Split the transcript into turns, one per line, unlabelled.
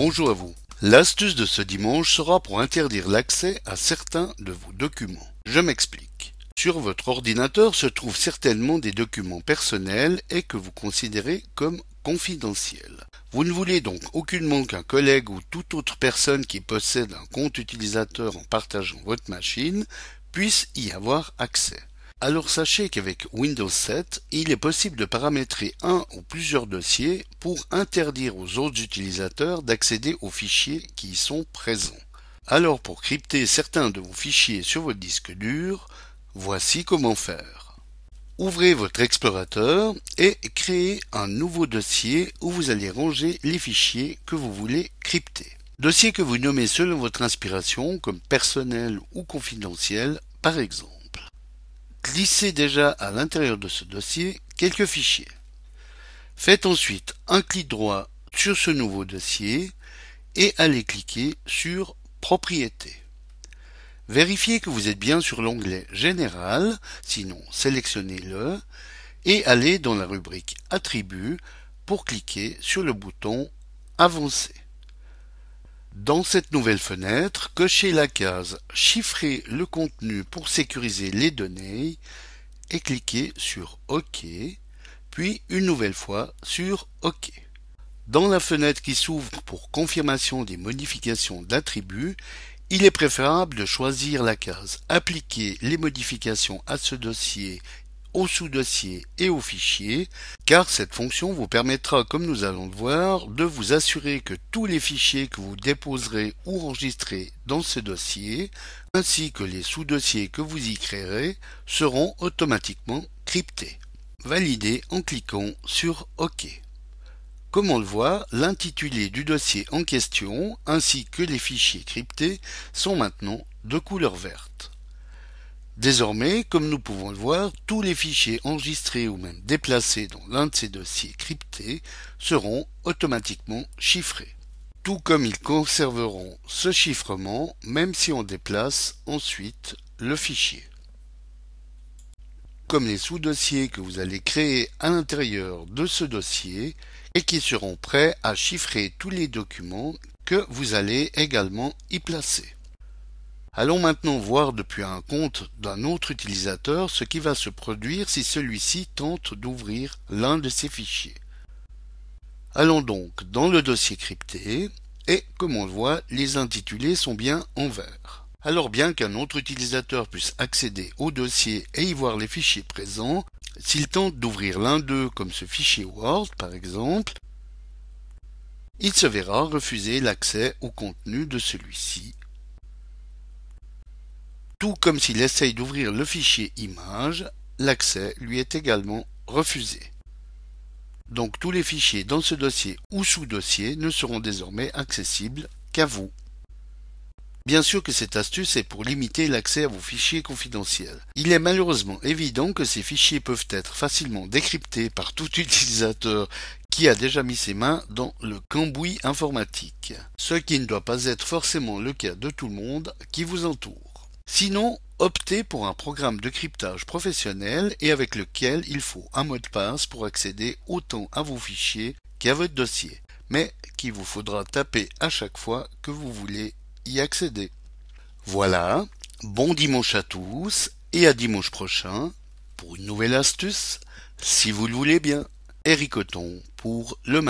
Bonjour à vous. L'astuce de ce dimanche sera pour interdire l'accès à certains de vos documents. Je m'explique. Sur votre ordinateur se trouvent certainement des documents personnels et que vous considérez comme confidentiels. Vous ne voulez donc aucunement qu'un collègue ou toute autre personne qui possède un compte utilisateur en partageant votre machine puisse y avoir accès. Alors sachez qu'avec Windows 7, il est possible de paramétrer un ou plusieurs dossiers pour interdire aux autres utilisateurs d'accéder aux fichiers qui y sont présents. Alors pour crypter certains de vos fichiers sur votre disque dur, voici comment faire. Ouvrez votre explorateur et créez un nouveau dossier où vous allez ranger les fichiers que vous voulez crypter. Dossier que vous nommez selon votre inspiration comme personnel ou confidentiel par exemple. Glissez déjà à l'intérieur de ce dossier quelques fichiers. Faites ensuite un clic droit sur ce nouveau dossier et allez cliquer sur Propriétés. Vérifiez que vous êtes bien sur l'onglet Général, sinon sélectionnez-le, et allez dans la rubrique Attributs pour cliquer sur le bouton Avancer. Dans cette nouvelle fenêtre, cochez la case Chiffrer le contenu pour sécuriser les données et cliquez sur OK, puis une nouvelle fois sur OK. Dans la fenêtre qui s'ouvre pour confirmation des modifications d'attributs, il est préférable de choisir la case Appliquer les modifications à ce dossier au sous-dossier et au fichier, car cette fonction vous permettra, comme nous allons le voir, de vous assurer que tous les fichiers que vous déposerez ou enregistrez dans ce dossier, ainsi que les sous-dossiers que vous y créerez, seront automatiquement cryptés. Validez en cliquant sur OK. Comme on le voit, l'intitulé du dossier en question, ainsi que les fichiers cryptés, sont maintenant de couleur verte. Désormais, comme nous pouvons le voir, tous les fichiers enregistrés ou même déplacés dans l'un de ces dossiers cryptés seront automatiquement chiffrés. Tout comme ils conserveront ce chiffrement même si on déplace ensuite le fichier. Comme les sous-dossiers que vous allez créer à l'intérieur de ce dossier et qui seront prêts à chiffrer tous les documents que vous allez également y placer. Allons maintenant voir depuis un compte d'un autre utilisateur ce qui va se produire si celui-ci tente d'ouvrir l'un de ces fichiers. Allons donc dans le dossier crypté et comme on le voit, les intitulés sont bien en vert. Alors bien qu'un autre utilisateur puisse accéder au dossier et y voir les fichiers présents, s'il tente d'ouvrir l'un d'eux comme ce fichier Word par exemple, il se verra refuser l'accès au contenu de celui-ci tout comme s'il essaye d'ouvrir le fichier image, l'accès lui est également refusé. Donc tous les fichiers dans ce dossier ou sous-dossier ne seront désormais accessibles qu'à vous. Bien sûr que cette astuce est pour limiter l'accès à vos fichiers confidentiels. Il est malheureusement évident que ces fichiers peuvent être facilement décryptés par tout utilisateur qui a déjà mis ses mains dans le cambouis informatique, ce qui ne doit pas être forcément le cas de tout le monde qui vous entoure. Sinon, optez pour un programme de cryptage professionnel et avec lequel il faut un mot de passe pour accéder autant à vos fichiers qu'à votre dossier, mais qu'il vous faudra taper à chaque fois que vous voulez y accéder. Voilà, bon dimanche à tous et à dimanche prochain pour une nouvelle astuce, si vous le voulez bien. Eric pour le